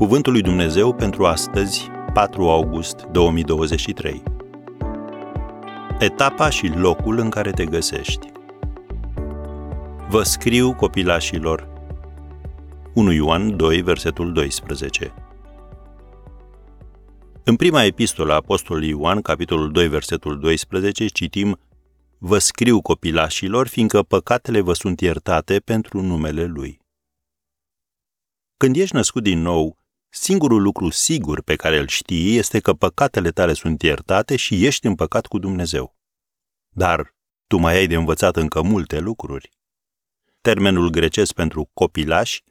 Cuvântul lui Dumnezeu pentru astăzi, 4 august 2023. Etapa și locul în care te găsești. Vă scriu copilașilor. 1 Ioan 2, versetul 12. În prima epistolă a Apostolului Ioan, capitolul 2, versetul 12, citim Vă scriu copilașilor, fiindcă păcatele vă sunt iertate pentru numele Lui. Când ești născut din nou, singurul lucru sigur pe care îl știi este că păcatele tale sunt iertate și ești în păcat cu Dumnezeu. Dar tu mai ai de învățat încă multe lucruri. Termenul grecesc pentru copilași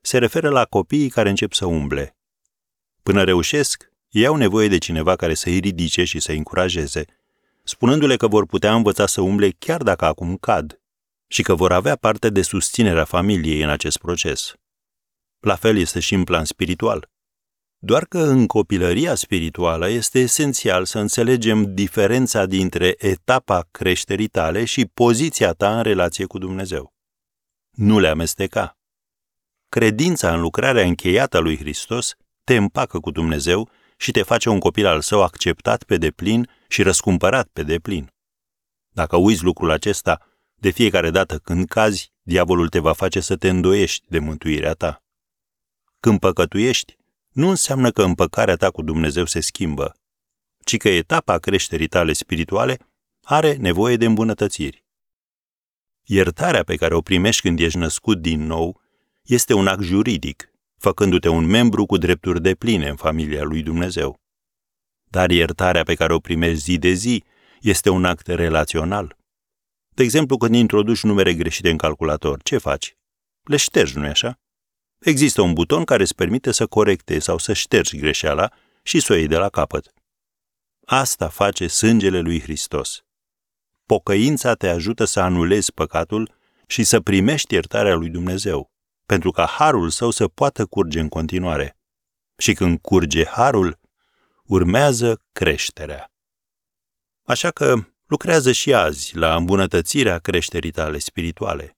se referă la copiii care încep să umble. Până reușesc, ei au nevoie de cineva care să-i ridice și să-i încurajeze, spunându-le că vor putea învăța să umble chiar dacă acum cad și că vor avea parte de susținerea familiei în acest proces. La fel este și în plan spiritual. Doar că în copilăria spirituală este esențial să înțelegem diferența dintre etapa creșterii tale și poziția ta în relație cu Dumnezeu. Nu le amesteca. Credința în lucrarea încheiată a lui Hristos te împacă cu Dumnezeu și te face un copil al său acceptat pe deplin și răscumpărat pe deplin. Dacă uiți lucrul acesta, de fiecare dată când cazi, diavolul te va face să te îndoiești de mântuirea ta. Când păcătuiești, nu înseamnă că împăcarea ta cu Dumnezeu se schimbă, ci că etapa creșterii tale spirituale are nevoie de îmbunătățiri. Iertarea pe care o primești când ești născut din nou este un act juridic, făcându-te un membru cu drepturi de pline în familia lui Dumnezeu. Dar iertarea pe care o primești zi de zi este un act relațional. De exemplu, când introduci numere greșite în calculator, ce faci? Le ștergi, nu-i așa? Există un buton care îți permite să corectezi sau să ștergi greșeala și să o iei de la capăt. Asta face sângele lui Hristos. Pocăința te ajută să anulezi păcatul și să primești iertarea lui Dumnezeu, pentru ca harul său să poată curge în continuare. Și când curge harul, urmează creșterea. Așa că lucrează și azi la îmbunătățirea creșterii tale spirituale.